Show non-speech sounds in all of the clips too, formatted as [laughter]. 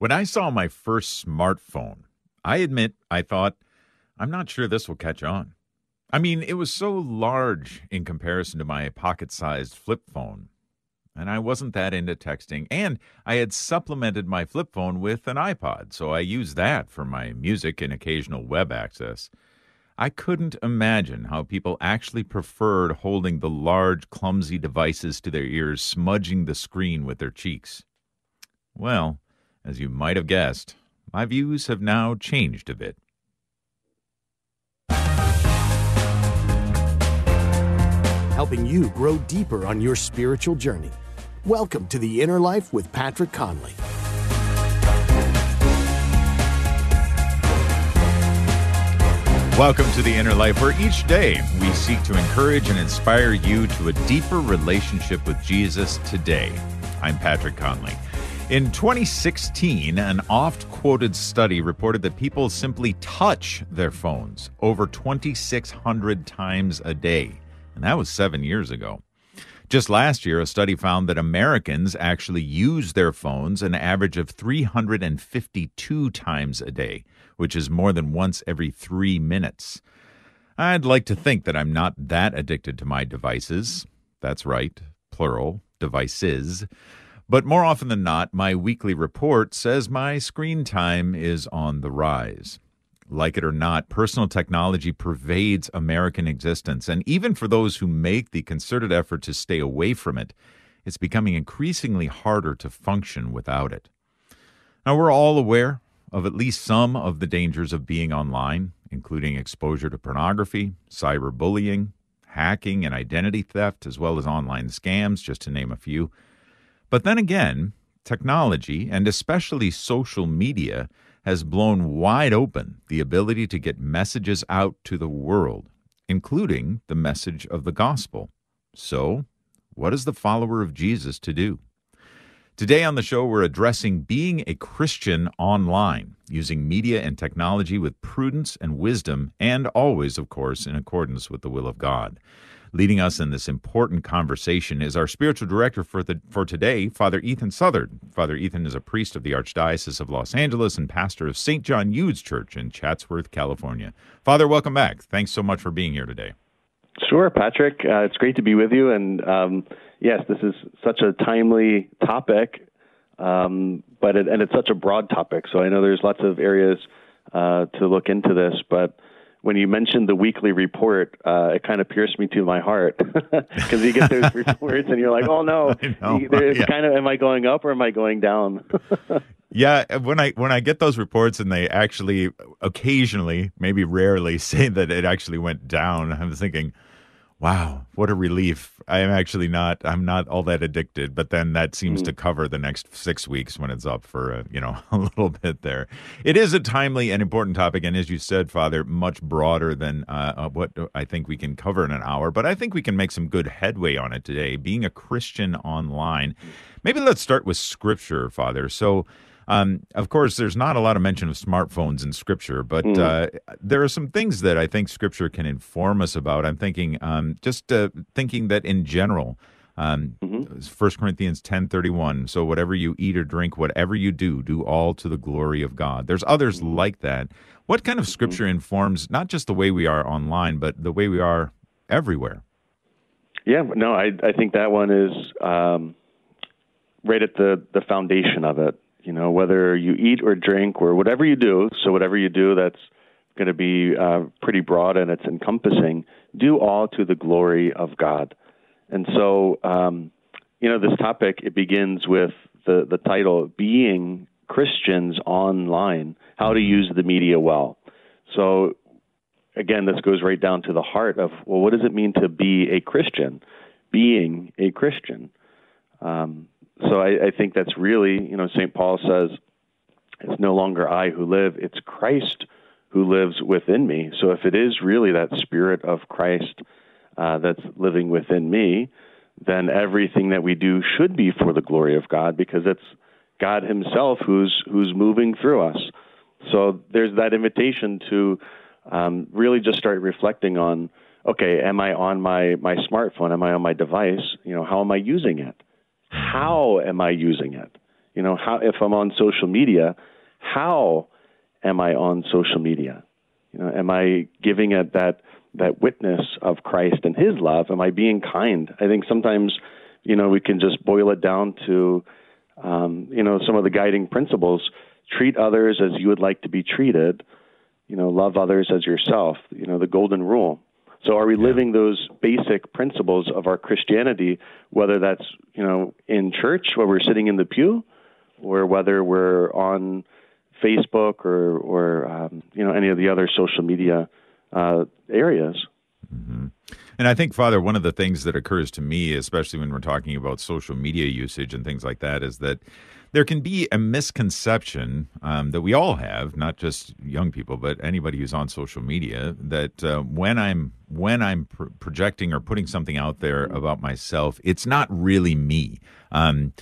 When I saw my first smartphone, I admit I thought, I'm not sure this will catch on. I mean, it was so large in comparison to my pocket sized flip phone. And I wasn't that into texting. And I had supplemented my flip phone with an iPod, so I used that for my music and occasional web access. I couldn't imagine how people actually preferred holding the large, clumsy devices to their ears, smudging the screen with their cheeks. Well, as you might have guessed, my views have now changed a bit. Helping you grow deeper on your spiritual journey. Welcome to the Inner Life with Patrick Conley. Welcome to the Inner Life, where each day we seek to encourage and inspire you to a deeper relationship with Jesus today. I'm Patrick Conley. In 2016, an oft quoted study reported that people simply touch their phones over 2,600 times a day. And that was seven years ago. Just last year, a study found that Americans actually use their phones an average of 352 times a day, which is more than once every three minutes. I'd like to think that I'm not that addicted to my devices. That's right, plural, devices. But more often than not, my weekly report says my screen time is on the rise. Like it or not, personal technology pervades American existence, and even for those who make the concerted effort to stay away from it, it's becoming increasingly harder to function without it. Now, we're all aware of at least some of the dangers of being online, including exposure to pornography, cyberbullying, hacking, and identity theft, as well as online scams, just to name a few. But then again, technology, and especially social media, has blown wide open the ability to get messages out to the world, including the message of the gospel. So, what is the follower of Jesus to do? Today on the show, we're addressing being a Christian online, using media and technology with prudence and wisdom, and always, of course, in accordance with the will of God. Leading us in this important conversation is our spiritual director for the for today, Father Ethan Southard. Father Ethan is a priest of the Archdiocese of Los Angeles and pastor of St. John Eudes Church in Chatsworth, California. Father, welcome back. Thanks so much for being here today. Sure, Patrick. Uh, it's great to be with you. And um, yes, this is such a timely topic, um, but it, and it's such a broad topic. So I know there's lots of areas uh, to look into this, but when you mentioned the weekly report, uh, it kind of pierced me to my heart [laughs] because you get those [laughs] reports and you're like, oh no, [laughs] it's yeah. kind of, am I going up or am I going down? yeah, when I when I get those reports and they actually occasionally, maybe rarely, say that it actually went down, I'm thinking, wow, what a relief. I am actually not, I'm not all that addicted, but then that seems mm. to cover the next six weeks when it's up for, a, you know, [laughs] a little bit there. It is a timely and important topic. And as you said, Father, much broader than uh, uh what I think we can cover in an hour, but I think we can make some good headway on it today. Being a Christian online. Maybe let's start with scripture, Father. So, um, of course, there's not a lot of mention of smartphones in Scripture, but mm. uh, there are some things that I think Scripture can inform us about. I'm thinking, um, just uh, thinking that in general, um, mm-hmm. 1 Corinthians 10:31. So whatever you eat or drink, whatever you do, do all to the glory of God. There's others mm-hmm. like that. What kind of mm-hmm. Scripture mm-hmm. informs not just the way we are online, but the way we are everywhere? Yeah, no, I I think that one is um, right at the the foundation of it you know, whether you eat or drink or whatever you do. So whatever you do, that's going to be uh, pretty broad and it's encompassing. Do all to the glory of God. And so, um, you know, this topic it begins with the the title "Being Christians Online: How to Use the Media Well." So, again, this goes right down to the heart of well, what does it mean to be a Christian? Being a Christian. Um, so I, I think that's really, you know, St. Paul says, it's no longer I who live, it's Christ who lives within me. So if it is really that spirit of Christ uh, that's living within me, then everything that we do should be for the glory of God because it's God Himself who's who's moving through us. So there's that invitation to um, really just start reflecting on, okay, am I on my my smartphone? Am I on my device? You know, how am I using it? How am I using it? You know, how if I'm on social media, how am I on social media? You know, am I giving it that that witness of Christ and His love? Am I being kind? I think sometimes, you know, we can just boil it down to, um, you know, some of the guiding principles: treat others as you would like to be treated. You know, love others as yourself. You know, the golden rule. So, are we living those basic principles of our Christianity, whether that's you know in church where we're sitting in the pew, or whether we're on Facebook or or um, you know any of the other social media uh, areas. Mm-hmm. And I think, Father, one of the things that occurs to me, especially when we're talking about social media usage and things like that, is that there can be a misconception um, that we all have, not just young people, but anybody who's on social media, that uh, when I'm when I'm projecting or putting something out there about myself, it's not really me. Um,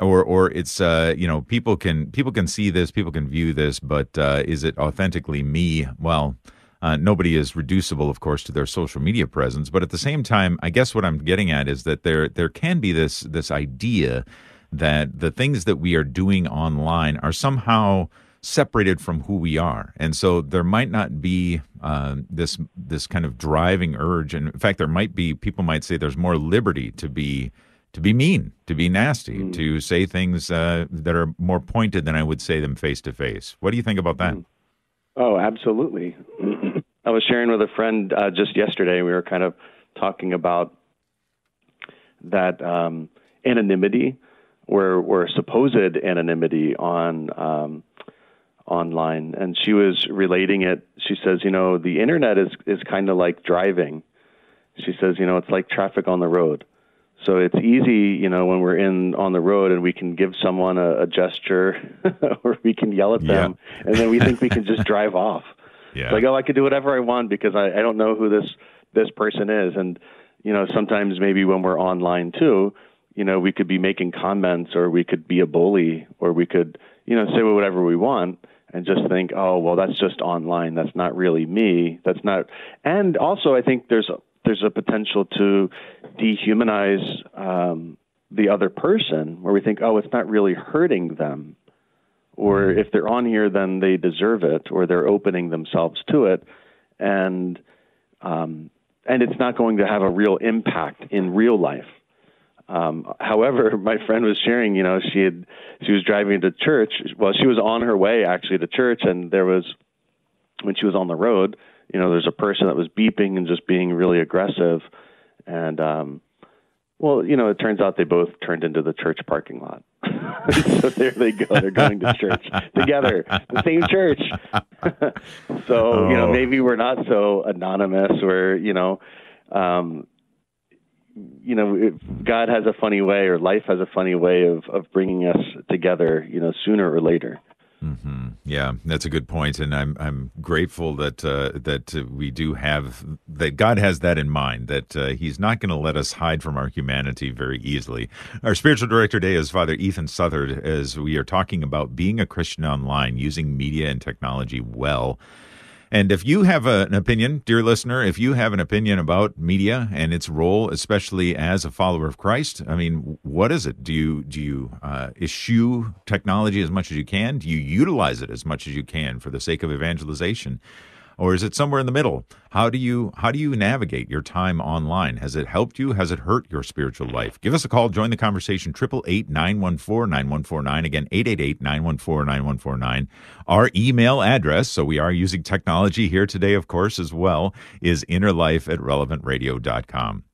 or or it's uh, you know people can people can see this, people can view this, but uh, is it authentically me? Well. Uh, nobody is reducible, of course, to their social media presence, but at the same time, I guess what I'm getting at is that there there can be this this idea that the things that we are doing online are somehow separated from who we are, and so there might not be uh, this this kind of driving urge. And in fact, there might be people might say there's more liberty to be to be mean, to be nasty, mm. to say things uh, that are more pointed than I would say them face to face. What do you think about that? Mm. Oh, absolutely. [clears throat] I was sharing with a friend uh, just yesterday. We were kind of talking about that um, anonymity, or, or supposed anonymity on um, online, and she was relating it. She says, you know, the internet is is kind of like driving. She says, you know, it's like traffic on the road so it's easy, you know, when we're in on the road and we can give someone a, a gesture [laughs] or we can yell at them, yeah. and then we think we can just drive off. [laughs] Yeah. It's like, oh, I could do whatever I want because I, I don't know who this this person is, and you know, sometimes maybe when we're online too, you know, we could be making comments or we could be a bully or we could, you know, say whatever we want and just think, oh, well, that's just online. That's not really me. That's not. And also, I think there's a, there's a potential to dehumanize um, the other person, where we think, oh, it's not really hurting them, or if they're on here, then they deserve it, or they're opening themselves to it, and um, and it's not going to have a real impact in real life. Um, however, [laughs] my friend was sharing, you know, she had she was driving to church. Well, she was on her way actually to church, and there was when she was on the road, you know, there's a person that was beeping and just being really aggressive, and um, well, you know, it turns out they both turned into the church parking lot. [laughs] so there they go. They're going to church [laughs] together, the same church. so oh. you know, oh. maybe we're not so anonymous, or you know, um, you know, God has a funny way, or life has a funny way of of bringing us together. You know, sooner or later. Mm-hmm. Yeah, that's a good point, and I'm I'm grateful that uh, that we do have that God has that in mind that uh, He's not going to let us hide from our humanity very easily. Our spiritual director today is Father Ethan Southard, as we are talking about being a Christian online, using media and technology well. And if you have a, an opinion, dear listener, if you have an opinion about media and its role, especially as a follower of Christ, I mean, what is it? Do you do you uh, eschew technology as much as you can? Do you utilize it as much as you can for the sake of evangelization? Or is it somewhere in the middle? How do you how do you navigate your time online? Has it helped you? Has it hurt your spiritual life? Give us a call. Join the conversation. Triple eight nine one four nine one four nine. Again, 888-914-9149. Our email address, so we are using technology here today, of course, as well, is innerlife at relevantradio.com.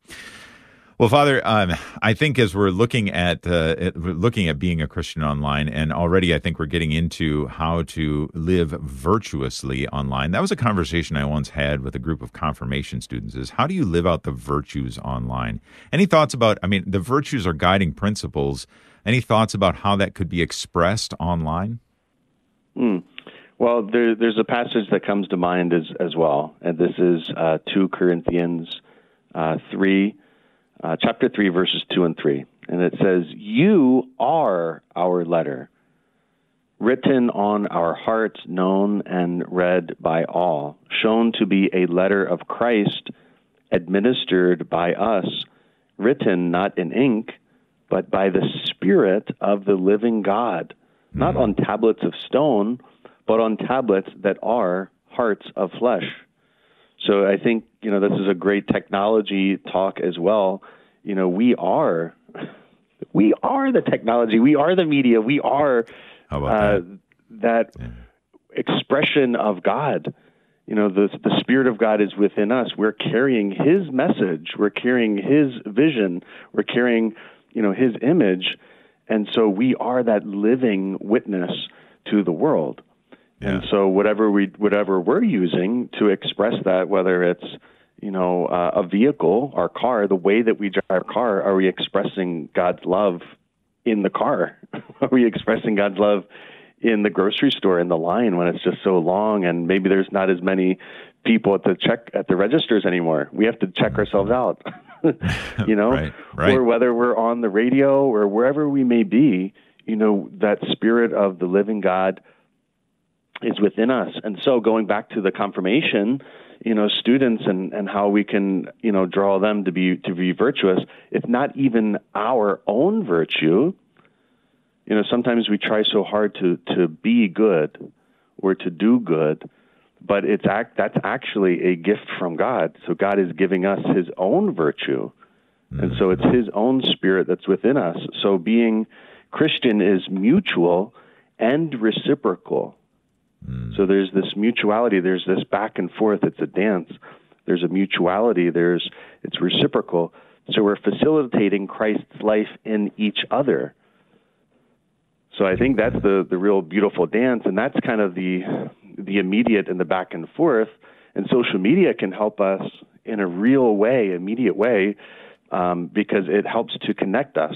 Well, Father, um, I think as we're looking at, uh, looking at being a Christian online, and already I think we're getting into how to live virtuously online. That was a conversation I once had with a group of confirmation students: is how do you live out the virtues online? Any thoughts about? I mean, the virtues are guiding principles. Any thoughts about how that could be expressed online? Mm. Well, there, there's a passage that comes to mind as as well, and this is uh, two Corinthians uh, three uh, chapter 3, verses 2 and 3. And it says, You are our letter, written on our hearts, known and read by all, shown to be a letter of Christ, administered by us, written not in ink, but by the Spirit of the living God, not on tablets of stone, but on tablets that are hearts of flesh. So I think, you know, this is a great technology talk as well. You know, we are we are the technology, we are the media, we are uh, that, that expression of God. You know, the the Spirit of God is within us. We're carrying His message. We're carrying His vision. We're carrying, you know, His image, and so we are that living witness to the world. Yeah. And so whatever we whatever we're using to express that, whether it's you know uh, a vehicle, our car, the way that we drive our car, are we expressing God's love in the car? [laughs] are we expressing God's love in the grocery store in the line when it's just so long and maybe there's not as many people at the check at the registers anymore? We have to check ourselves out. [laughs] you know, [laughs] right, right. or whether we're on the radio or wherever we may be, you know, that spirit of the living God is within us. And so going back to the confirmation, you know, students and, and how we can, you know, draw them to be to be virtuous, it's not even our own virtue. You know, sometimes we try so hard to to be good or to do good, but it's act that's actually a gift from God. So God is giving us his own virtue. And so it's his own spirit that's within us. So being Christian is mutual and reciprocal. So there's this mutuality, there's this back and forth, it's a dance. There's a mutuality, there's it's reciprocal. So we're facilitating Christ's life in each other. So I think that's the the real beautiful dance and that's kind of the the immediate and the back and forth and social media can help us in a real way, immediate way, um, because it helps to connect us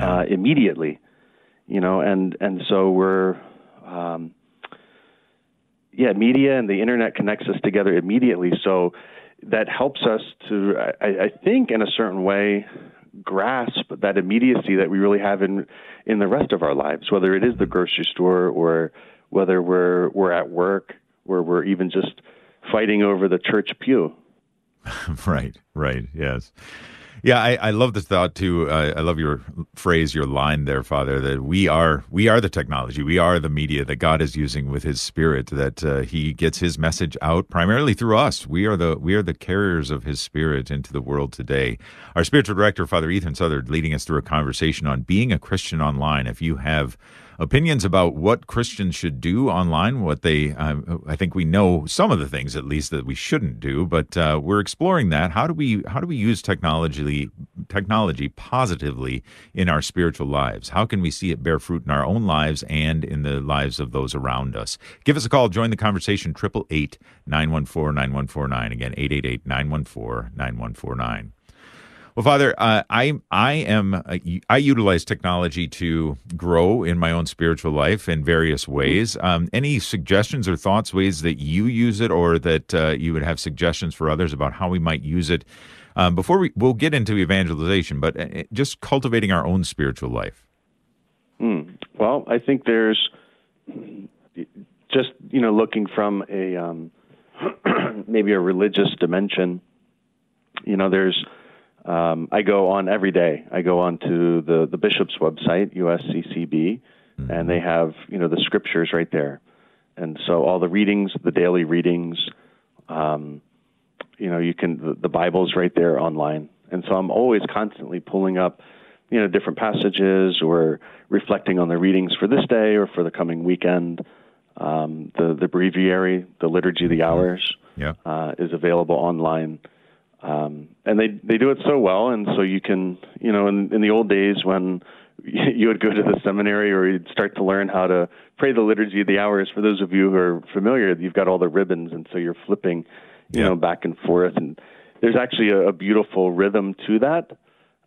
uh, immediately, you know, and and so we're um, yeah, media and the internet connects us together immediately. So that helps us to, I, I think, in a certain way, grasp that immediacy that we really have in in the rest of our lives, whether it is the grocery store or whether we're we're at work or we're even just fighting over the church pew. [laughs] right, right, yes. Yeah, I, I love the thought too. I love your phrase, your line there, Father. That we are we are the technology, we are the media that God is using with His Spirit. That uh, He gets His message out primarily through us. We are the we are the carriers of His Spirit into the world today. Our spiritual director, Father Ethan Southard, leading us through a conversation on being a Christian online. If you have opinions about what Christians should do online, what they, uh, I think we know some of the things at least that we shouldn't do, but uh, we're exploring that. How do we, how do we use technology, technology positively in our spiritual lives? How can we see it bear fruit in our own lives and in the lives of those around us? Give us a call. Join the conversation, 888 914 9149. Again, 888 914 9149. Well, Father, uh, I I am uh, I utilize technology to grow in my own spiritual life in various ways. Um, any suggestions or thoughts, ways that you use it, or that uh, you would have suggestions for others about how we might use it? Um, before we we'll get into evangelization, but uh, just cultivating our own spiritual life. Mm. Well, I think there's just you know looking from a um, [clears throat] maybe a religious dimension. You know, there's um, I go on every day. I go on to the, the bishop's website, USCCB, mm-hmm. and they have you know the scriptures right there, and so all the readings, the daily readings, um, you know, you can the, the Bible's right there online, and so I'm always constantly pulling up, you know, different passages or reflecting on the readings for this day or for the coming weekend. Um, the the breviary, the liturgy of the mm-hmm. hours, yeah. uh, is available online. Um, and they they do it so well, and so you can you know in in the old days when [laughs] you would go to the seminary or you'd start to learn how to pray the liturgy of the hours. For those of you who are familiar, you've got all the ribbons, and so you're flipping, you yeah. know, back and forth. And there's actually a, a beautiful rhythm to that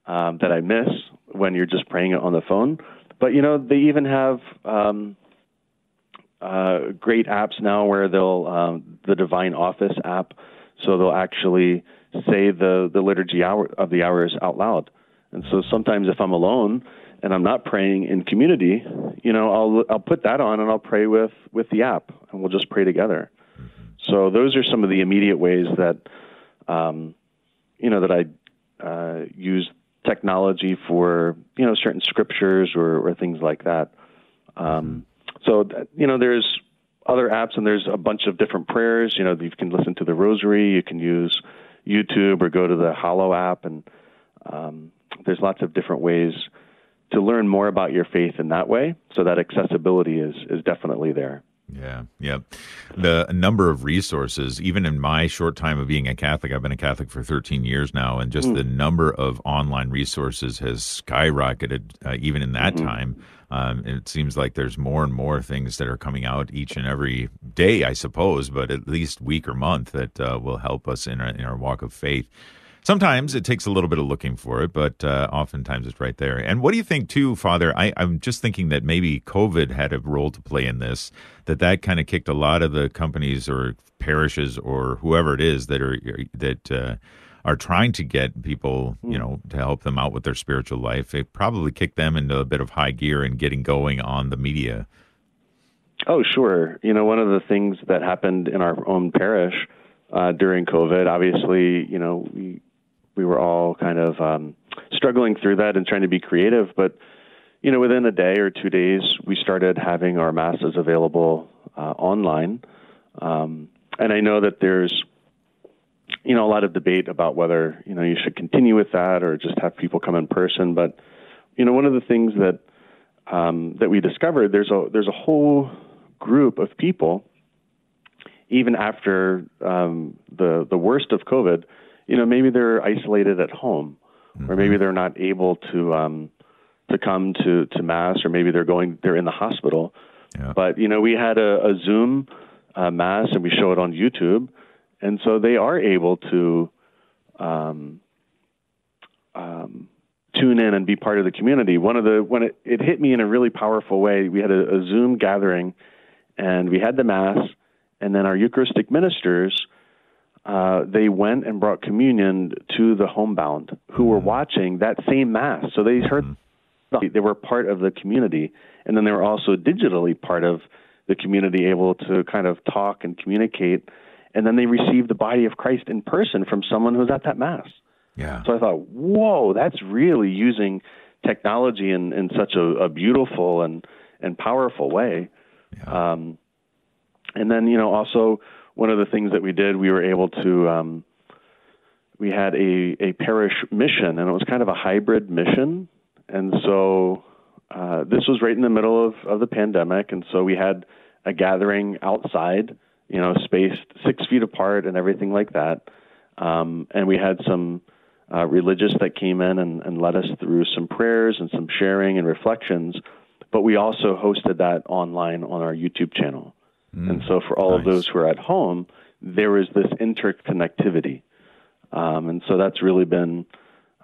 um, that I miss when you're just praying it on the phone. But you know, they even have um, uh, great apps now where they'll um, the Divine Office app, so they'll actually say the the liturgy hour of the hours out loud. And so sometimes if I'm alone and I'm not praying in community, you know, I'll I'll put that on and I'll pray with with the app and we'll just pray together. So those are some of the immediate ways that um, you know that I uh, use technology for you know certain scriptures or, or things like that. Um, so you know, there's other apps and there's a bunch of different prayers. You know, you can listen to the Rosary, you can use YouTube or go to the Hallow app, and um, there's lots of different ways to learn more about your faith in that way. So that accessibility is is definitely there. Yeah, yeah. The number of resources, even in my short time of being a Catholic, I've been a Catholic for 13 years now, and just mm. the number of online resources has skyrocketed uh, even in that mm-hmm. time. Um, it seems like there's more and more things that are coming out each and every day, I suppose, but at least week or month that uh, will help us in our, in our walk of faith. Sometimes it takes a little bit of looking for it, but uh, oftentimes it's right there. And what do you think, too, Father? I, I'm just thinking that maybe COVID had a role to play in this. That that kind of kicked a lot of the companies or parishes or whoever it is that are that uh, are trying to get people, you know, to help them out with their spiritual life. It probably kicked them into a bit of high gear and getting going on the media. Oh, sure. You know, one of the things that happened in our own parish uh, during COVID, obviously, you know, we we were all kind of um, struggling through that and trying to be creative. But you know, within a day or two days, we started having our masses available uh, online. Um, and I know that there's you know a lot of debate about whether you know you should continue with that or just have people come in person. But you know, one of the things that um, that we discovered there's a there's a whole group of people even after um, the the worst of COVID you know, maybe they're isolated at home, mm-hmm. or maybe they're not able to um, to come to to mass, or maybe they're going they're in the hospital. Yeah. But you know, we had a, a Zoom uh, mass, and we show it on YouTube, and so they are able to um, um, tune in and be part of the community. One of the when it, it hit me in a really powerful way. We had a, a Zoom gathering, and we had the mass, and then our Eucharistic ministers uh, they went and brought communion to the homebound who were mm-hmm. watching that same mass. So they heard mm-hmm. they were part of the community, and then they were also digitally part of the community, able to kind of talk and communicate. And then they receive the body of Christ in person from someone who's at that mass. Yeah. So I thought, whoa, that's really using technology in, in such a, a beautiful and and powerful way. Yeah. Um, and then you know also one of the things that we did, we were able to. Um, we had a, a parish mission, and it was kind of a hybrid mission. And so uh, this was right in the middle of, of the pandemic, and so we had a gathering outside, you know, spaced six feet apart and everything like that. Um, and we had some uh, religious that came in and, and led us through some prayers and some sharing and reflections. But we also hosted that online on our YouTube channel. Mm, and so for all nice. of those who are at home, there is this interconnectivity. Um, and so that's really been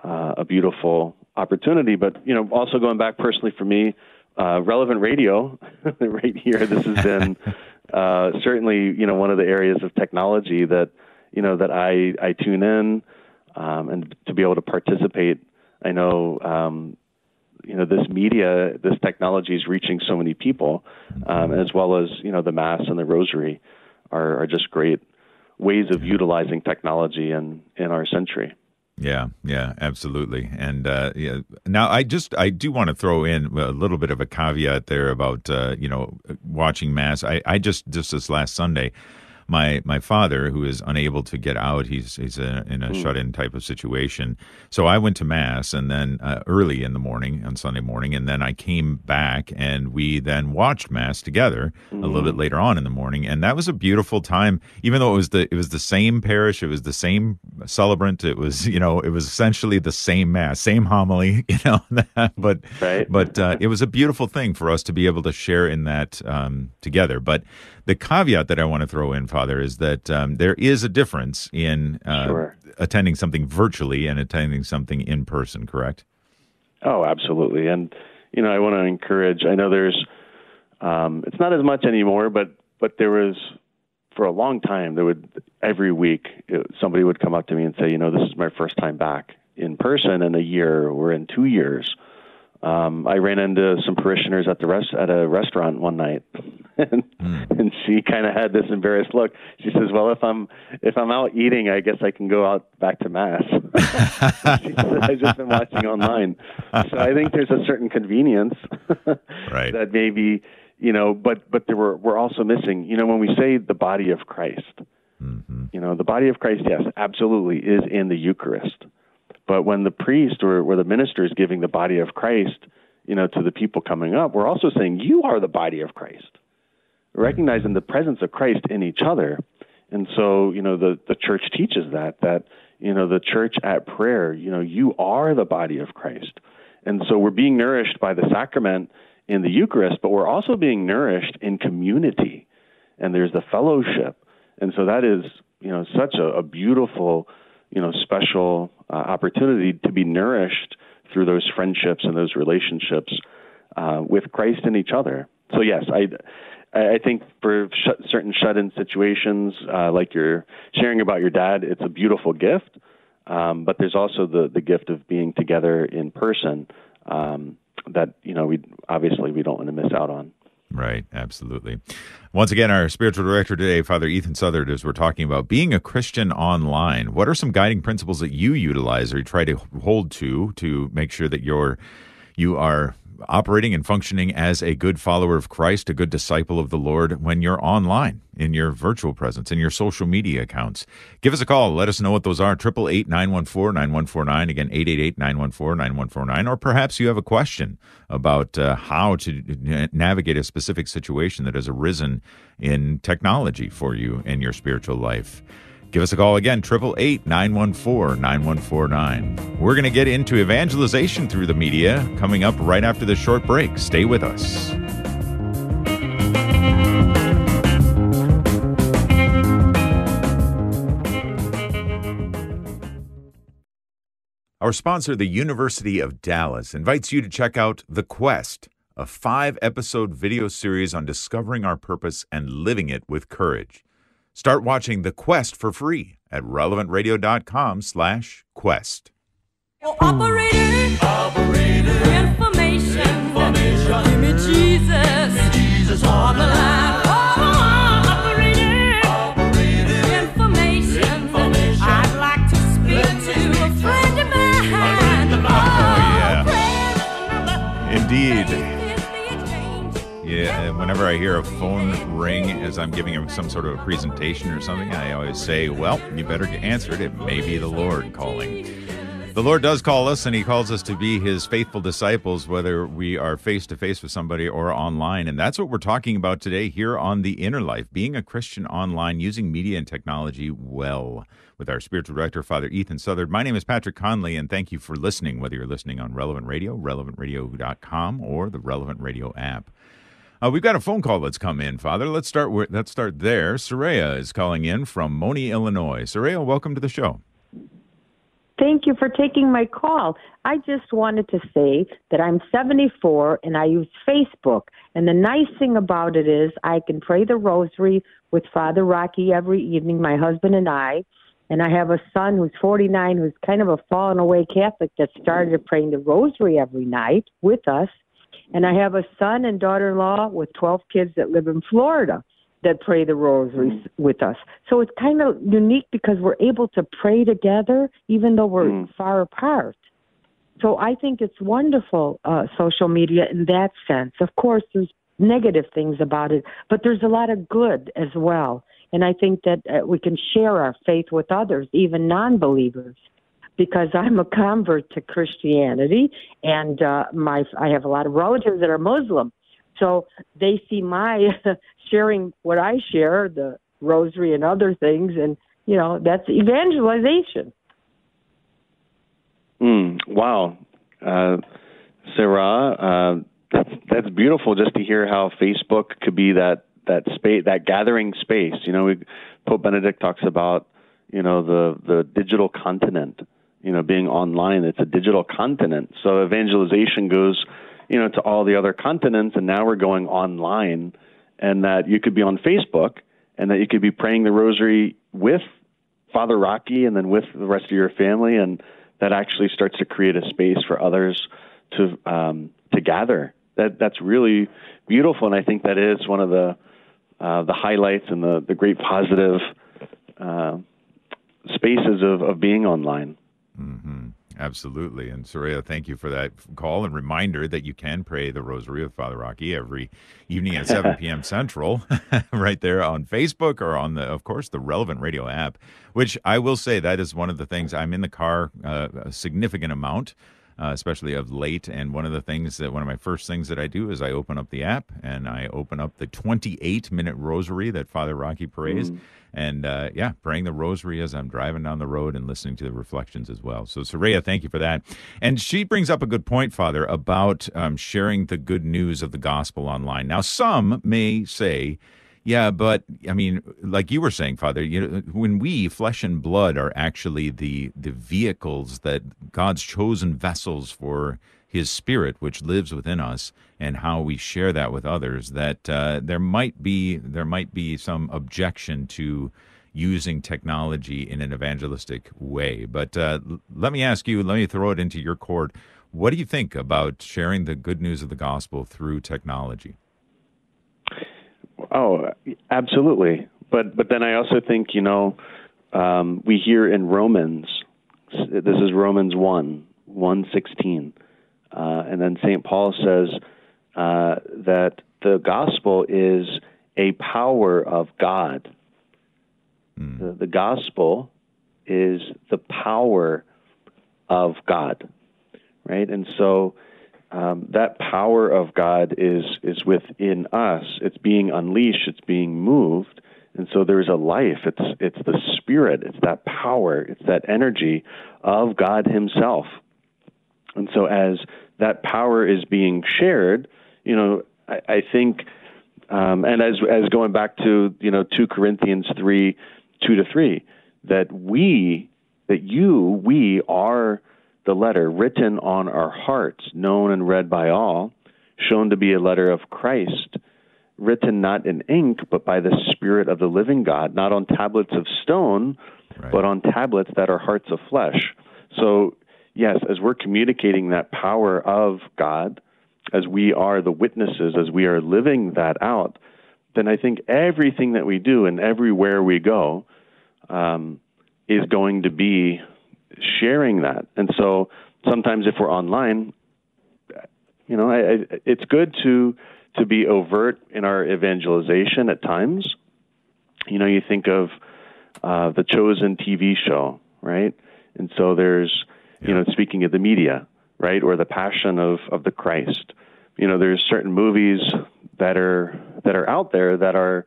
uh, a beautiful opportunity. But, you know, also going back personally for me, uh, relevant radio [laughs] right here, this has been [laughs] uh, certainly, you know, one of the areas of technology that, you know, that I, I tune in um, and to be able to participate. I know um, you know this media, this technology is reaching so many people, um, as well as you know the mass and the rosary are, are just great ways of utilizing technology in in our century. Yeah, yeah, absolutely. And uh, yeah, now I just I do want to throw in a little bit of a caveat there about uh, you know watching mass. I I just just this last Sunday my my father, who is unable to get out, he's he's a, in a mm. shut-in type of situation. So I went to mass, and then uh, early in the morning on Sunday morning, and then I came back, and we then watched mass together mm. a little bit hmm. later on in the morning, and that was a beautiful time. Even though it was the it was the same parish, it was the same celebrant, it was you know it was essentially the same mass, same homily, [laughs] you know, [laughs] but right. but uh, it was a beautiful thing for us to be able to share in that um, together. But the caveat that I want to throw in, Father, is that um, there is a difference in uh, sure. attending something virtually and attending something in person, correct? Oh, absolutely. And, you know, I want to encourage, I know there's, um, it's not as much anymore, but, but there was, for a long time, there would, every week, it, somebody would come up to me and say, you know, this is my first time back in person in a year or in two years. Um, I ran into some parishioners at the rest at a restaurant one night, [laughs] and, mm. and she kind of had this embarrassed look. She says, "Well, if I'm if I'm out eating, I guess I can go out back to mass." [laughs] she said, "I've just been watching online." So I think there's a certain convenience [laughs] right. that maybe you know, but but there were we're also missing. You know, when we say the body of Christ, mm-hmm. you know, the body of Christ, yes, absolutely is in the Eucharist. But when the priest or, or the minister is giving the body of Christ, you know, to the people coming up, we're also saying you are the body of Christ, recognizing the presence of Christ in each other. And so, you know, the, the church teaches that, that, you know, the church at prayer, you know, you are the body of Christ. And so we're being nourished by the sacrament in the Eucharist, but we're also being nourished in community. And there's the fellowship. And so that is, you know, such a, a beautiful, you know, special uh, opportunity to be nourished through those friendships and those relationships uh, with Christ and each other. So yes, I I think for sh- certain shut-in situations, uh, like you're sharing about your dad, it's a beautiful gift. Um, but there's also the the gift of being together in person um, that you know we obviously we don't want to miss out on. Right, absolutely. Once again, our spiritual director today, Father Ethan Southard, as we're talking about being a Christian online. What are some guiding principles that you utilize or you try to hold to to make sure that you're you are operating and functioning as a good follower of Christ, a good disciple of the Lord when you're online in your virtual presence, in your social media accounts. Give us a call. Let us know what those are. 888 914 9149. Again, 888 914 9149. Or perhaps you have a question about uh, how to navigate a specific situation that has arisen in technology for you in your spiritual life. Give us a call again, 888 914 9149. We're going to get into evangelization through the media coming up right after this short break. Stay with us. Our sponsor, the University of Dallas, invites you to check out The Quest, a five episode video series on discovering our purpose and living it with courage. Start watching The Quest for free at relevantradio.com slash quest. Operator, operator, information, information. Give me Jesus, Give me Jesus on the line. Oh, whenever I hear a phone ring as I'm giving some sort of a presentation or something, I always say, Well, you better answer it. It may be the Lord calling. The Lord does call us, and He calls us to be His faithful disciples, whether we are face to face with somebody or online. And that's what we're talking about today here on The Inner Life being a Christian online, using media and technology well. With our spiritual director, Father Ethan Southard. My name is Patrick Conley, and thank you for listening, whether you're listening on Relevant Radio, relevantradio.com, or the Relevant Radio app. Uh, we've got a phone call that's come in, Father. Let's start with, let's start there. Soraya is calling in from Monee, Illinois. Soraya, welcome to the show. Thank you for taking my call. I just wanted to say that I'm 74 and I use Facebook. And the nice thing about it is I can pray the rosary with Father Rocky every evening, my husband and I. And I have a son who's 49 who's kind of a fallen away Catholic that started praying the rosary every night with us. And I have a son and daughter in law with 12 kids that live in Florida that pray the rosaries mm. with us. So it's kind of unique because we're able to pray together even though we're mm. far apart. So I think it's wonderful, uh, social media in that sense. Of course, there's negative things about it, but there's a lot of good as well. And I think that uh, we can share our faith with others, even non believers because I'm a convert to Christianity, and uh, my I have a lot of relatives that are Muslim, so they see my [laughs] sharing what I share, the rosary and other things, and you know that's evangelization. Mm, wow, uh, Sarah, uh, that's that's beautiful. Just to hear how Facebook could be that that space, that gathering space. You know, we, Pope Benedict talks about you know the the digital continent you know, being online, it's a digital continent. So evangelization goes, you know, to all the other continents, and now we're going online, and that you could be on Facebook, and that you could be praying the Rosary with Father Rocky, and then with the rest of your family, and that actually starts to create a space for others to um, to gather. That that's really beautiful, and I think that is one of the uh, the highlights and the the great positive uh, spaces of of being online. Absolutely. And Soraya, thank you for that call and reminder that you can pray the Rosary with Father Rocky every evening at 7 [laughs] p.m. Central, [laughs] right there on Facebook or on the, of course, the relevant radio app, which I will say that is one of the things I'm in the car uh, a significant amount. Uh, especially of late, and one of the things that one of my first things that I do is I open up the app and I open up the 28 minute rosary that Father Rocky prays, and uh, yeah, praying the rosary as I'm driving down the road and listening to the reflections as well. So, Soraya, thank you for that. And she brings up a good point, Father, about um, sharing the good news of the gospel online. Now, some may say, yeah, but I mean, like you were saying, Father, you know, when we, flesh and blood, are actually the the vehicles that God's chosen vessels for His Spirit, which lives within us, and how we share that with others, that uh, there might be there might be some objection to using technology in an evangelistic way. But uh, let me ask you, let me throw it into your court. What do you think about sharing the good news of the gospel through technology? Oh, absolutely. But but then I also think you know um, we hear in Romans. This is Romans one one sixteen, uh, and then Saint Paul says uh, that the gospel is a power of God. The, the gospel is the power of God, right? And so um, that power of God is is within us. It's being unleashed. It's being moved, and so there's a life. It's it's the spirit. It's that power. It's that energy of God Himself. And so as that power is being shared, you know, I, I think, um, and as as going back to you know two Corinthians three, two to three, that we, that you, we are the letter written on our hearts, known and read by all, shown to be a letter of Christ, written not in ink, but by the Spirit of the living God, not on tablets of stone, Right. but on tablets that are hearts of flesh. So, yes, as we're communicating that power of God, as we are the witnesses, as we are living that out, then I think everything that we do and everywhere we go um, is going to be sharing that. And so sometimes if we're online, you know, I, I, it's good to to be overt in our evangelization at times. You know, you think of uh, the Chosen TV show, right? And so there's, you know, speaking of the media, right, or the Passion of of the Christ. You know, there's certain movies that are that are out there that are,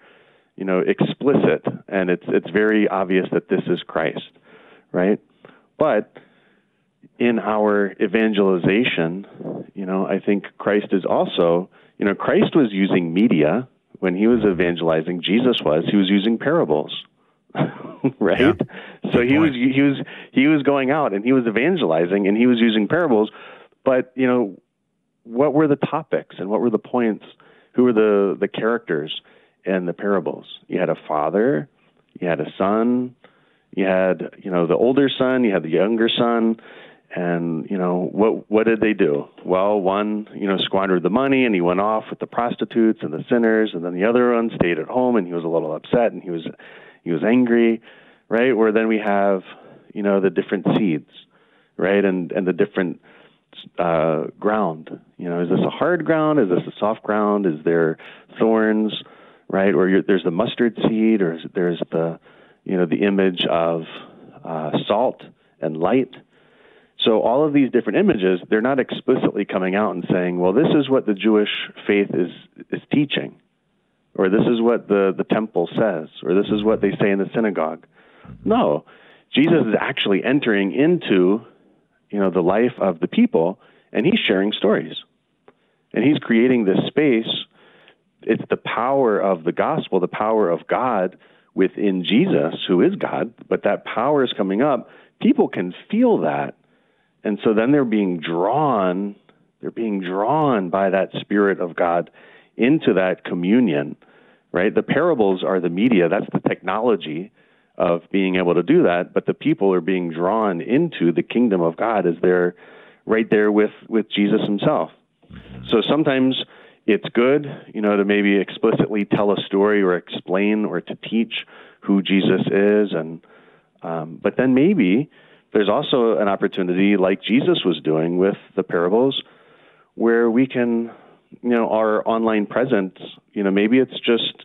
you know, explicit, and it's it's very obvious that this is Christ, right? But in our evangelization, you know, I think Christ is also, you know, Christ was using media when he was evangelizing. Jesus was. He was using parables, [laughs] right? Yeah. So Good he was he was he was going out and he was evangelizing and he was using parables. But you know, what were the topics and what were the points? Who were the the characters in the parables? You had a father, you had a son, you had you know the older son, you had the younger son, and you know what what did they do? Well, one you know squandered the money and he went off with the prostitutes and the sinners, and then the other one stayed at home and he was a little upset and he was he was angry, right? Where then we have you know the different seeds, right, and and the different uh, ground. You know, is this a hard ground? Is this a soft ground? Is there thorns, right? Or there's the mustard seed, or is, there's the, you know, the image of uh, salt and light. So all of these different images, they're not explicitly coming out and saying, well, this is what the Jewish faith is is teaching, or this is what the the temple says, or this is what they say in the synagogue. No, Jesus is actually entering into you know the life of the people and he's sharing stories and he's creating this space it's the power of the gospel the power of god within jesus who is god but that power is coming up people can feel that. And so then they're being drawn they're being drawn by that spirit of god into that communion right? The parables are the media. That's the technology of being able to do that, but the people are being drawn into the kingdom of God as they're right there with, with Jesus himself. So sometimes it's good, you know, to maybe explicitly tell a story or explain or to teach who Jesus is, and um, but then maybe there's also an opportunity, like Jesus was doing with the parables, where we can, you know, our online presence, you know, maybe it's just,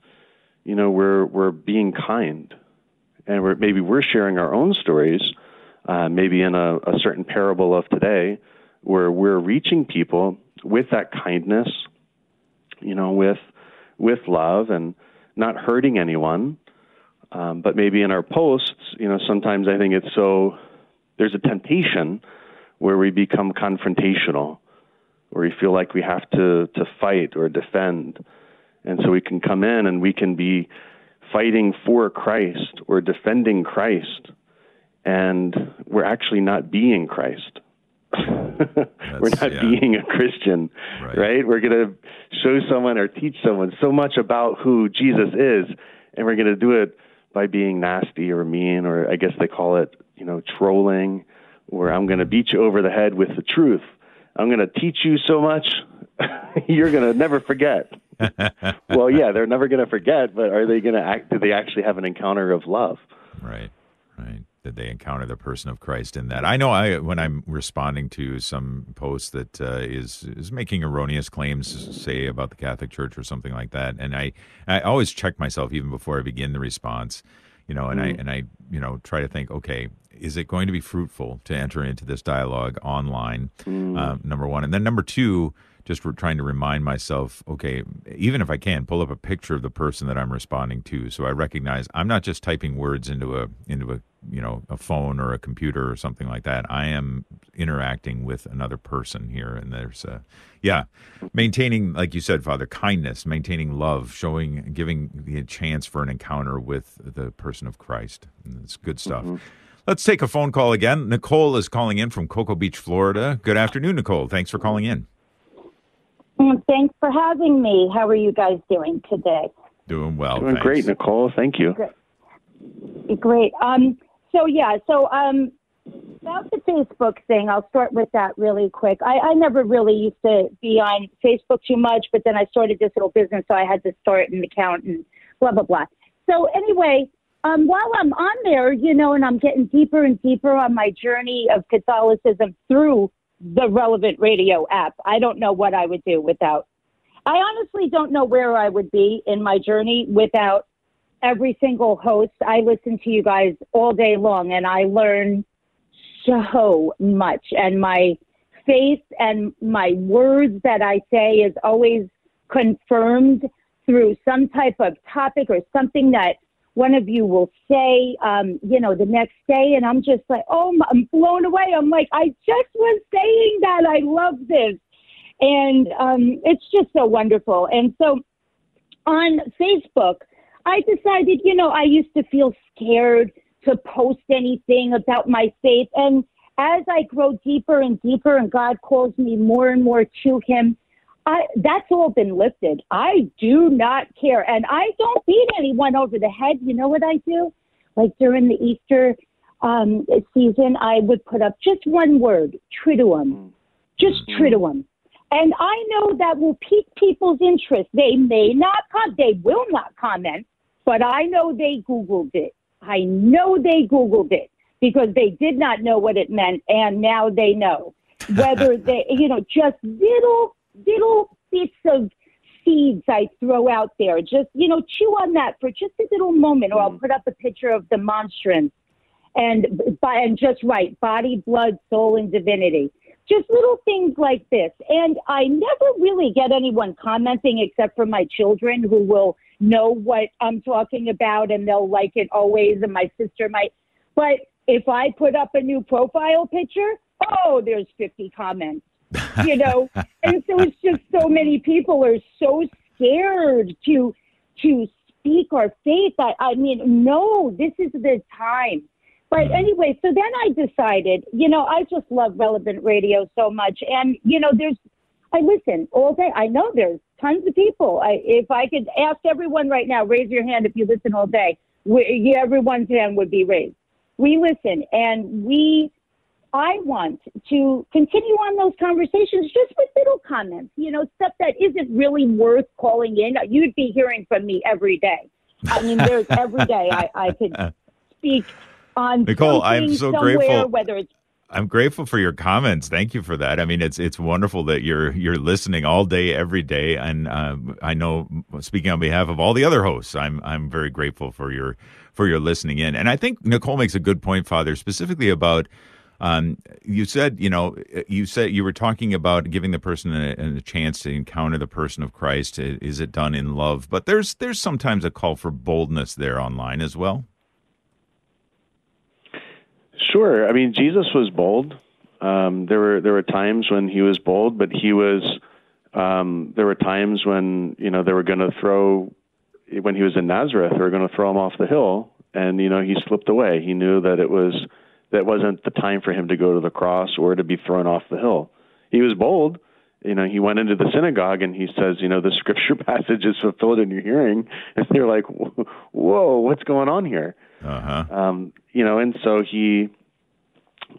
you know, we're we're being kind, and we're maybe we're sharing our own stories, uh, maybe in a, a certain parable of today, where we're reaching people with that kindness, you know, with with love and not hurting anyone. Um, but maybe in our posts, you know, sometimes I think it's so there's a temptation where we become confrontational, where we feel like we have to to fight or defend, and so we can come in and we can be fighting for Christ or defending Christ, and we're actually not being Christ. [laughs] we're not yeah. being a Christian, Right. right? We're going to show someone or teach someone so much about who Jesus is, and we're going to do it by being nasty or mean, or I guess they call it, you know, trolling, or I'm going to beat you over the head with the truth. I'm going to teach you so much, [laughs] you're going to never forget. [laughs] well, yeah, they're never going to forget, but are they going to act? Do they actually have an encounter of love? Right, right. Did they encounter the person of Christ in that? I know I when I'm responding to some post that uh, is is making erroneous claims, say about the Catholic Church or something like that, and I I always check myself even before I begin the response, you know, and I and I you know try to think, okay, is it going to be fruitful to enter into this dialogue online? Uh, number one, and then number two, just trying to remind myself, okay, even if I can, pull up a picture of the person that I'm responding to, so I recognize I'm not just typing words into a into a you know a phone or a computer or something like that. I am interacting with another person here, and there's a yeah, maintaining like you said, Father, kindness, maintaining love, showing, giving the chance for an encounter with the person of Christ. And it's good stuff. Mm-hmm. Let's take a phone call again. Nicole is calling in from Cocoa Beach, Florida. Good afternoon, Nicole. Thanks for calling in. Mm, Thanks for having me. How are you guys doing today? Doing well. Doing thanks. great, Nicole. Thank you. Great. Um, so yeah, so um, about the Facebook thing, I'll start with that really quick. I, I never really used to be on Facebook too much, but then I started this little business, so I had to start an account and blah blah blah. So anyway, um, while I'm on there, you know, and I'm getting deeper and deeper on my journey of Catholicism through the relevant radio app, I don't know what I would do without. I honestly don't know where I would be in my journey without every single host. I listen to you guys all day long and I learn so much. And my faith and my words that I say is always confirmed through some type of topic or something that one of you will say, um, you know, the next day. And I'm just like, oh, I'm blown away. I'm like, I just was saying that. I love this. And um, it's just so wonderful. And so on Facebook, I decided, you know, I used to feel scared to post anything about my faith. And as I grow deeper and deeper and God calls me more and more to Him, I, that's all been lifted. I do not care. And I don't beat anyone over the head. You know what I do? Like during the Easter um, season, I would put up just one word, Triduum. Just Triduum. And I know that will pique people's interest. They may not com- they will not comment, but I know they Googled it. I know they Googled it because they did not know what it meant, and now they know. [laughs] Whether they, you know, just little, little bits of seeds I throw out there. Just, you know, chew on that for just a little moment, or I'll mm. put up a picture of the monstrance and, and just write body, blood, soul, and divinity just little things like this. And I never really get anyone commenting except for my children who will know what I'm talking about and they'll like it always. And my sister might. But if I put up a new profile picture, oh, there's 50 comments, you know? and so it's just so many people are so scared to to speak our faith. I, I mean, no, this is the time. But mm. anyway, so then I decided, you know, I just love relevant radio so much. And, you know, there's, I listen all day. I know there's tons of people. I, if I could ask everyone right now, raise your hand if you listen all day, we, everyone's hand would be raised. We listen and we I want to continue on those conversations just with little comments, you know, stuff that isn't really worth calling in. You'd be hearing from me every day. I mean, there's [laughs] every day I, I could speak on Nicole, I'm so grateful. whether it's I'm grateful for your comments. Thank you for that. I mean, it's it's wonderful that you're you're listening all day, every day, and um, I know, speaking on behalf of all the other hosts, I'm I'm very grateful for your for your listening in. And I think Nicole makes a good point, Father, specifically about. Um, you said, you know, you said you were talking about giving the person a, a chance to encounter the person of Christ. Is it done in love? But there's there's sometimes a call for boldness there online as well. Sure. I mean, Jesus was bold. Um, there were there were times when he was bold, but he was. Um, there were times when you know they were going to throw when he was in Nazareth. They were going to throw him off the hill, and you know he slipped away. He knew that it was that wasn't the time for him to go to the cross or to be thrown off the hill. He was bold. You know, he went into the synagogue and he says, you know, the [laughs] scripture passage is fulfilled in your hearing, and they're like, whoa, what's going on here? Uh huh. um, you know, and so he,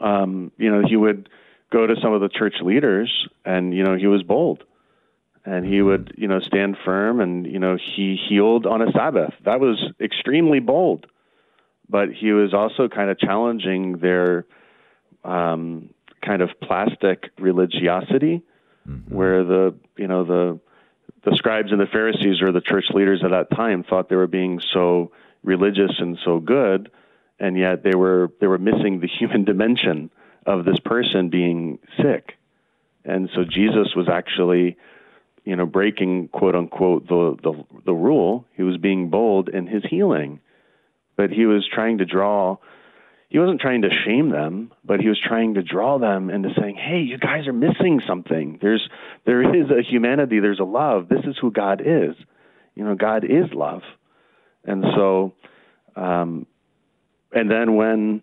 um, you know, he would go to some of the church leaders, and you know, he was bold, and he would, you know, stand firm, and you know, he healed on a Sabbath. That was extremely bold, but he was also kind of challenging their um, kind of plastic religiosity, where the, you know, the the scribes and the Pharisees or the church leaders at that time thought they were being so religious and so good, and yet they were they were missing the [laughs] human dimension of this person being sick. And so Jesus was actually, you know, breaking quote unquote the the, the rule. He was being bold in his healing, but he was trying to draw. He wasn't trying to shame them, but he was trying to draw them into saying, "Hey, you guys are missing something. There's there is a humanity. There's a love. This is who God is. You know, God is love." And so, um, and then when,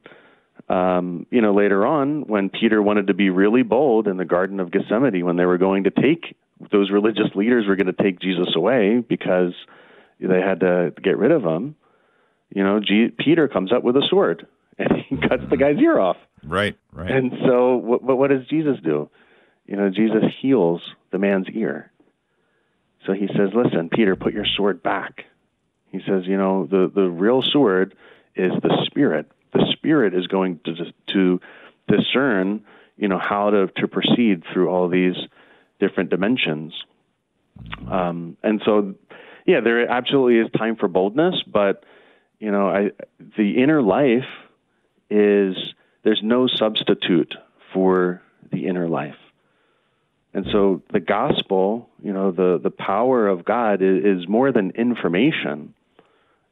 um, you know, later on, when Peter wanted to be really bold in the Garden of Gethsemane, when they were going to take those religious leaders were going to take Jesus away because they had to get rid of him, you know, G- Peter comes up with a sword and he [laughs] cuts the guy's ear off. Right. Right. And so, what, what what does Jesus do? You know, Jesus heals the man's ear. So he says, "Listen, Peter, put your sword back." He says, "You know, the the real sword is the Spirit. The Spirit is going to to discern, you know, how to to proceed through all these different dimensions." Um, and so, yeah, there absolutely is time for boldness, but you know, I the inner life is there's no substitute for the inner life. And so the gospel, you know, the, the power of God is, is more than information.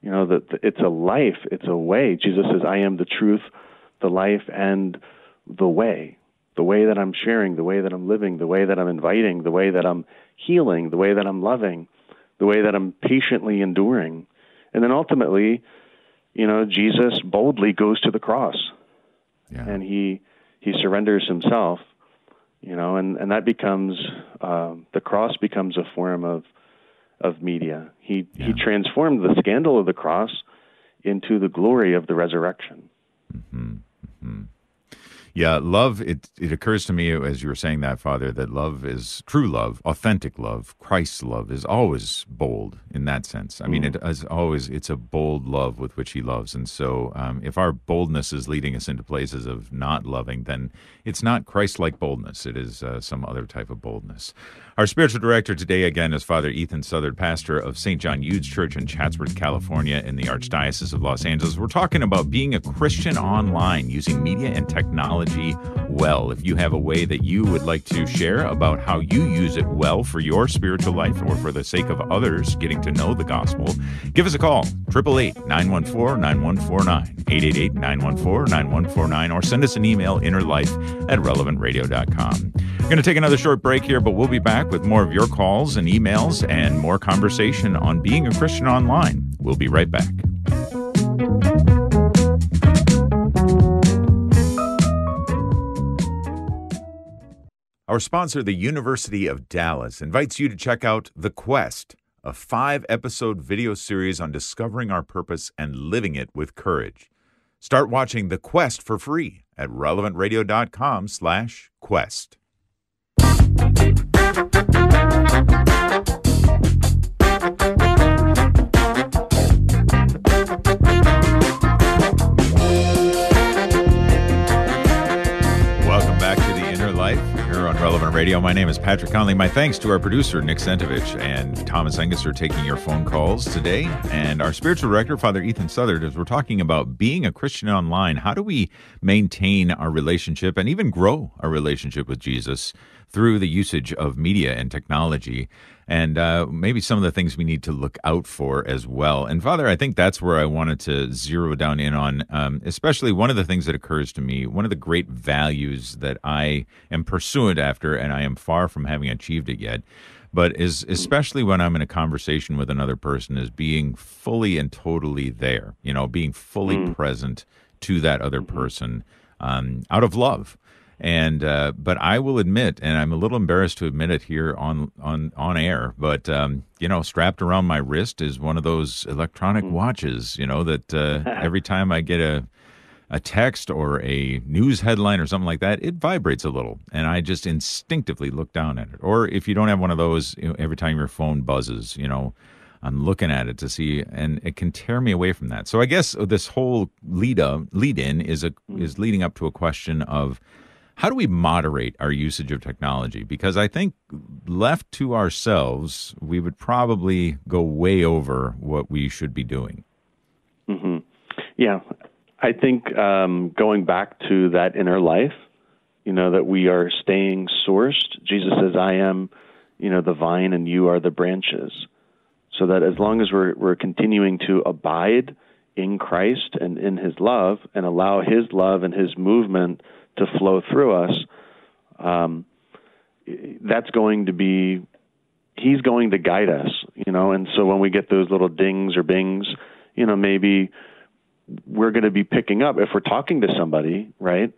You know, that it's a life, it's a way. Jesus says, I am the truth, the life, and the way. The way that I'm sharing, the way that I'm living, the way that I'm inviting, the way that I'm healing, the way that I'm loving, the way that I'm patiently enduring. And then ultimately, you know, Jesus boldly goes to the cross. Yeah. and he he surrenders himself you know and and that becomes um, the cross becomes a form of of media. He he transformed the scandal of the cross into the glory of the resurrection Yeah, love. It it occurs to me as you were saying that, Father, that love is true love, authentic love, Christ's love is always bold in that sense. I mean, it is always it's a bold love with which He loves, and so um, if our boldness is leading us into places of not loving, then it's not Christ-like boldness. It is uh, some other type of boldness. Our spiritual director today, again, is Father Ethan Southard, pastor of St. John Eudes Church in Chatsworth, California, in the Archdiocese of Los Angeles. We're talking about being a Christian online, using media and technology well. If you have a way that you would like to share about how you use it well for your spiritual life or for the sake of others getting to know the gospel, give us a call, 888-914-9149, 888-914-9149, or send us an email, innerlife at relevantradio.com. We're going to take another short break here, but we'll be back with more of your calls and emails and more conversation on being a Christian online. We'll be right back. Our sponsor, the University of Dallas, invites you to check out The Quest, a five episode video series on discovering our purpose and living it with courage. Start watching The Quest for free at relevantradio.com slash quest. Welcome Radio. My name is Patrick Conley. My thanks to our producer, Nick Sentovich, and Thomas Angus are taking your phone calls today. And our spiritual director, Father Ethan Southard, as we're talking about being a Christian online, how do we maintain our relationship and even grow our relationship with Jesus through the usage of media and technology? And uh, maybe some of the things we need to look out for as well. And Father, I think that's where I wanted to zero down in on, um, especially one of the things that occurs to me, one of the great values that I am pursuant after, and I am far from having achieved it yet. But is especially when I'm in a conversation with another person, is being fully and totally there. You know, being fully present to that other person um, out of love and uh, but I will admit, and I'm a little embarrassed to admit it here on on on air, but um, you know, strapped around my wrist is one of those electronic watches. You know that uh, [laughs] every time I get a a text or a news headline or something like that, it vibrates a little, and I just instinctively look down at it. Or if you don't have one of those, you know, every time your phone buzzes, you know. I'm looking at it to see, and it can tear me away from that. So I guess this whole lead up, lead in is a is leading up to a question of how do we moderate our usage of technology? Because I think left to ourselves, we would probably go way over what we should be doing. hmm Yeah, I think um, going back to that inner life, you know, that we are staying sourced. Jesus says, "I am, you know, the vine, and you are the branches." So that as long as we're we're continuing to abide in Christ and in His love, and allow His love and His movement to flow through us, um, that's going to be he's going to guide us, you know. And so when we get those little dings or bings, you know, maybe we're going to be picking up if we're talking to somebody, right?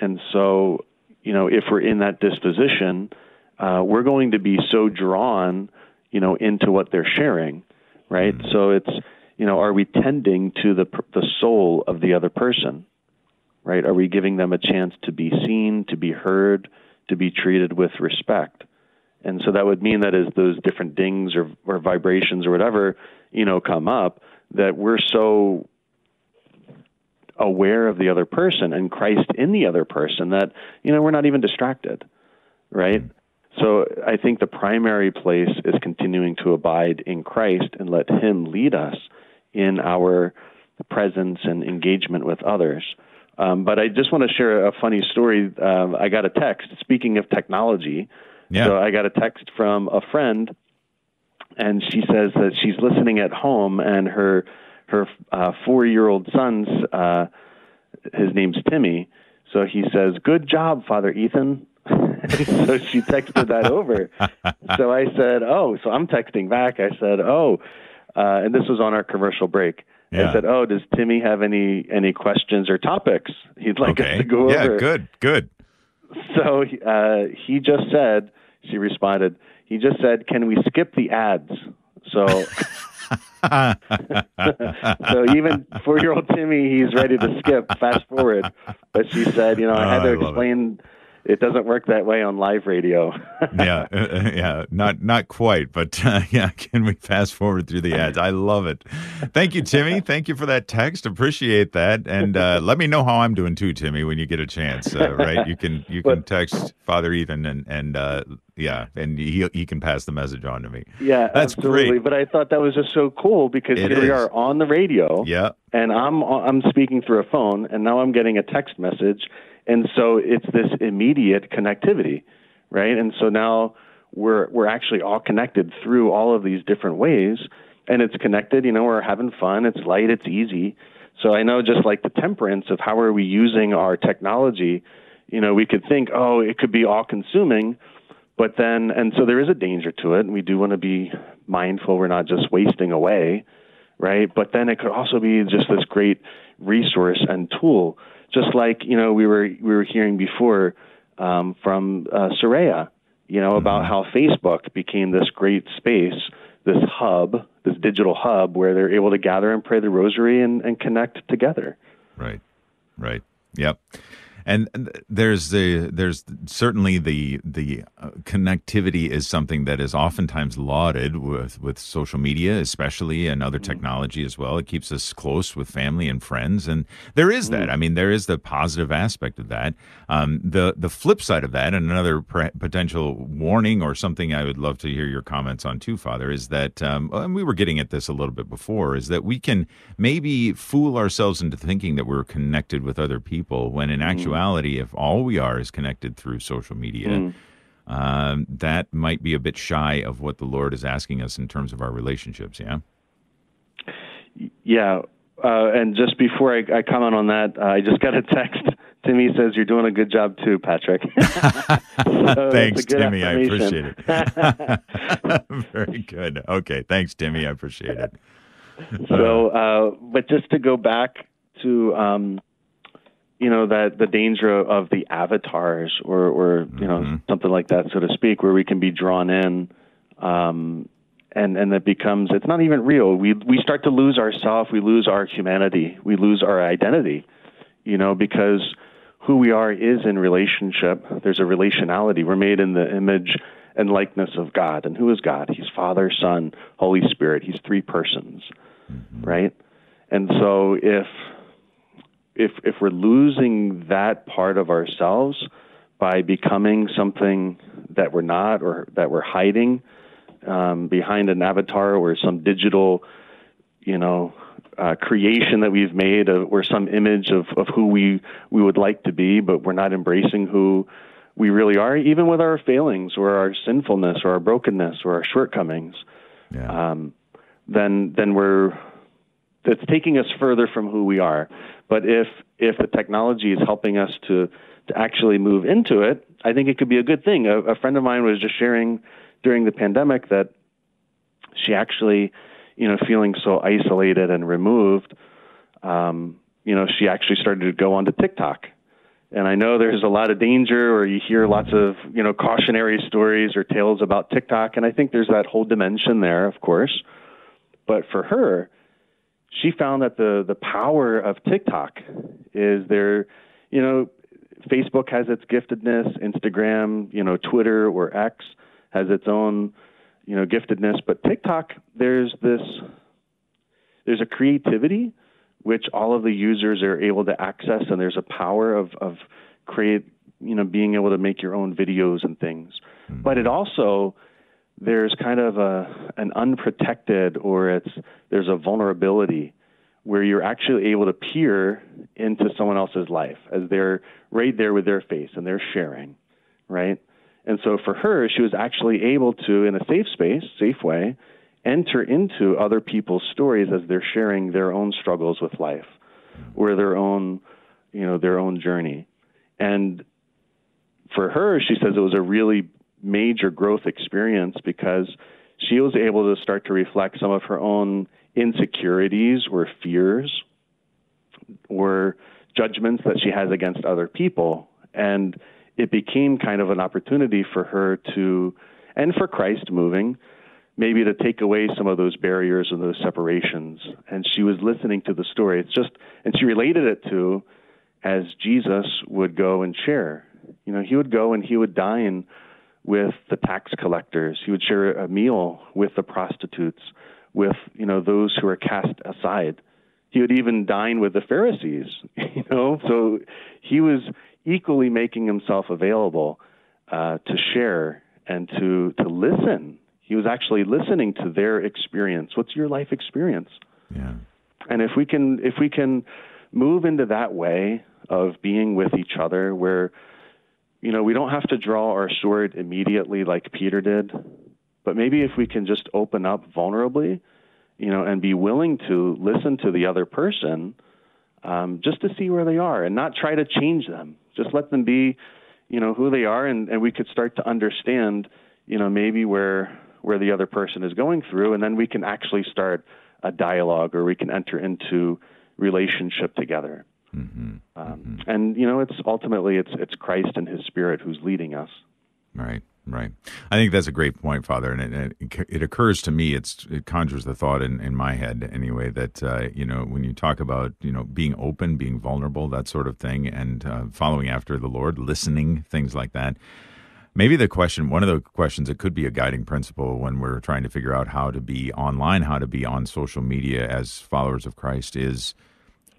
And so, you know, if we're in that disposition, uh, we're going to be so drawn, you know, into what they're sharing, right? So it's, you know, are we tending to the the soul of the other person, right? Are we giving them a chance to be seen, to be heard, to be treated with respect? And so that would mean that as those different dings or, or vibrations or whatever, you know, come up, that we're so aware of the other person and Christ in the other person that, you know, we're not even distracted, right? So I think the primary place is continuing to abide in Christ and let Him lead us in our presence and engagement with others. Um, but I just want to share a funny story. Um, I got a text, speaking of technology. Yeah. So I got a text from a friend, and she says that she's listening at home, and her her uh, four year old son's uh, his name's Timmy. So he says, "Good job, Father Ethan." [laughs] so she texted that over. [laughs] so I said, "Oh," so I'm texting back. I said, "Oh," uh, and this was on our commercial break. Yeah. I said, "Oh, does Timmy have any any questions or topics he'd like us okay. to go yeah, over?" good, good. So uh, he just said, she responded, he just said, "Can we skip the ads?" So, [laughs] so even four-year-old Timmy, he's ready to skip, fast forward. But she said, you know, I had Oh, to love it. explain it doesn't work that way on live radio. [laughs] yeah, uh, uh, yeah, not not quite, but uh, [laughs] yeah. Can we fast forward through the ads? I love it. Thank you, Timmy. [laughs] Thank you for that text. Appreciate that, and uh, let me know how I'm doing too, Timmy, when you get a chance. Uh, right? You can you can But- text Father Ethan, and and uh, yeah, and he he can pass the message on to me. yeah, That's absolutely. great. But I thought that was just so cool because It here we are on the radio. Yeah, and I'm I'm speaking through a phone, and now I'm getting a text message, and so it's this immediate connectivity, right? And so now we're we're actually all connected through all of these different ways, and it's connected. You know, we're having fun. It's light. It's easy. So I know just like the temperance of how are we using our technology. You know, we could think, oh, it could be all consuming, but then, and so there is a danger to it, and we do want to be mindful we're not just wasting away right? But then it could also be just this great resource and tool, just like you know we were we were hearing before um, from uh, Soraya, you know about how Facebook became this great space, this hub, this digital hub where they're able to gather and pray the Rosary and, and connect together. right. Right. Yep. And there's the there's certainly the the uh, connectivity is something that is oftentimes lauded with with social media, especially and other technology as well. It keeps us close with family and friends, and there is that. I mean, there is the positive aspect of that. Um, the the flip side of that, and another pre- potential warning or something I would love to hear your comments on too, Father, is that um, and we were getting at this a little bit before, is that we can maybe fool ourselves into thinking that we're connected with other people when in if all we are is connected through social media. Um, that might be a bit shy of what the Lord is asking us in terms of our relationships. Yeah. Yeah, uh, and just before I, I comment on that, uh, I just got a text. [laughs] Timmy says you're doing a good job too, Patrick. [laughs] So thanks, Timmy. I appreciate it. [laughs] Very good. Okay. Thanks, Timmy. I appreciate it. So, uh, but just to go back to, um, you know, that the danger of the avatars or, or you know, something like that, so to speak, where we can be drawn in, um, and and it becomes it's not even real. We we start to lose ourself. We lose our humanity. We lose our identity. You know, because who we are is in relationship. There's a relationality. We're made in the image and likeness of God. And who is God? He's Father, Son, Holy Spirit. He's three persons, right? And so if if if we're losing that part of ourselves by becoming something that we're not or that we're hiding um, behind an avatar or some digital, you know, uh, creation that we've made of, or some image of, of who we we would like to be, but we're not embracing who we really are, even with our failings or our sinfulness or our brokenness or our shortcomings. Yeah. Um, then then we're that's taking us further from who we are. But if if the technology is helping us to to actually move into it, I think it could be a good thing. A, a friend of mine was just sharing during the pandemic that she actually, you know, feeling so isolated and removed, um, you know, she actually started to go onto TikTok. And I know there's a lot of danger, or you hear lots of, you know, cautionary stories or tales about TikTok. And I think there's that whole dimension there, of course. But for her, she found that the the power of TikTok is there, you know, Facebook has its giftedness, Instagram, you know, Twitter or X has its own, you know, giftedness, but TikTok there's this there's a creativity which all of the users are able to access and there's a power of of create, you know, being able to make your own videos and things. Mm-hmm. But it also there's kind of a an unprotected or it's there's a vulnerability where you're actually able to peer into someone else's life as they're right there with their face and they're sharing, right? And so for her, she was actually able to, in a safe space, safe way, enter into other people's stories as they're sharing their own struggles with life or their own, you know, their own journey. And for her, she says it was a really major growth experience because she was able to start to reflect some of her own insecurities or fears or judgments that she has against other people. And it became kind of an opportunity for her to, and for Christ moving, maybe to take away some of those barriers and those separations. And she was listening to the story. It's just, and she related it to as Jesus would go and share. You know, he would go and he would dine with the tax collectors. He would share a meal with the prostitutes, with you know those who are cast aside. He would even dine with the Pharisees. [laughs] You know, so he was equally making himself available uh, to share and to to listen. He was actually listening to their experience. What's your life experience? Yeah. And if we can if we can move into that way of being with each other where you know, we don't have to draw our sword immediately like Peter did, but maybe if we can just open up vulnerably, you know, and be willing to listen to the other person, um, just to see where they are and not try to change them. Just let them be, you know, who they are, and, and we could start to understand, you know, maybe where where the other person is going through, and then we can actually start a dialogue or we can enter into relationship together. Um, And you know, it's ultimately it's it's Christ and His Spirit who's leading us. Right. Right. I think that's a great point, Father, and it, it, it occurs to me. It's it conjures the thought in, in my head anyway that uh, you know when you talk about you know being open, being vulnerable, that sort of thing, and uh, following after the Lord, listening, things like that. Maybe the question, one of the questions that could be a guiding principle when we're trying to figure out how to be online, how to be on social media as followers of Christ is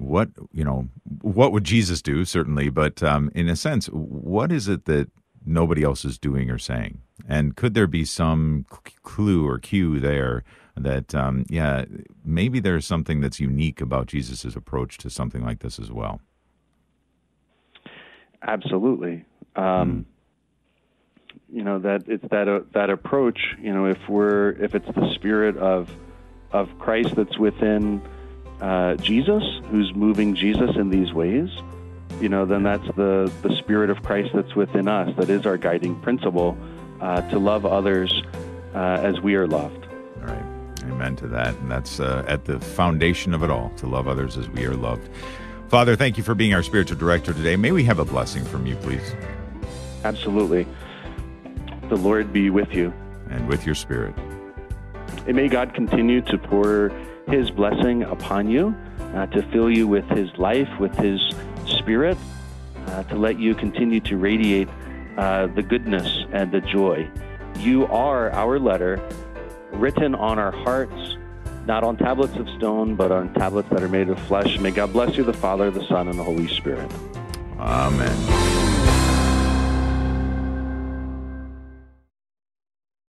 what you know what would jesus do? Certainly but um, in a sense what is it that nobody else is doing or saying? And could there be some clue or cue there that um, yeah maybe there's something that's unique about jesus's approach to something like this as well? Absolutely. Um, mm. you know that it's that uh, that approach you know if we're if it's the spirit of of christ that's within uh, Jesus, who's moving Jesus in these ways, you know, then that's the, the Spirit of Christ that's within us. That is our guiding principle uh, to love others uh, as we are loved. All right. Amen to that. And that's uh, at the foundation of it all to love others as we are loved. Father, thank you for being our spiritual director today. May we have a blessing from you, please. Absolutely. The Lord be with you. And with your spirit. And may God continue to pour his blessing upon you, uh, to fill you with His life, with His Spirit, uh, to let you continue to radiate uh, the goodness and the joy. You are our letter written on our hearts, not on tablets of stone, but on tablets that are made of flesh. May God bless you, the Father, the Son, and the Holy Spirit. Amen.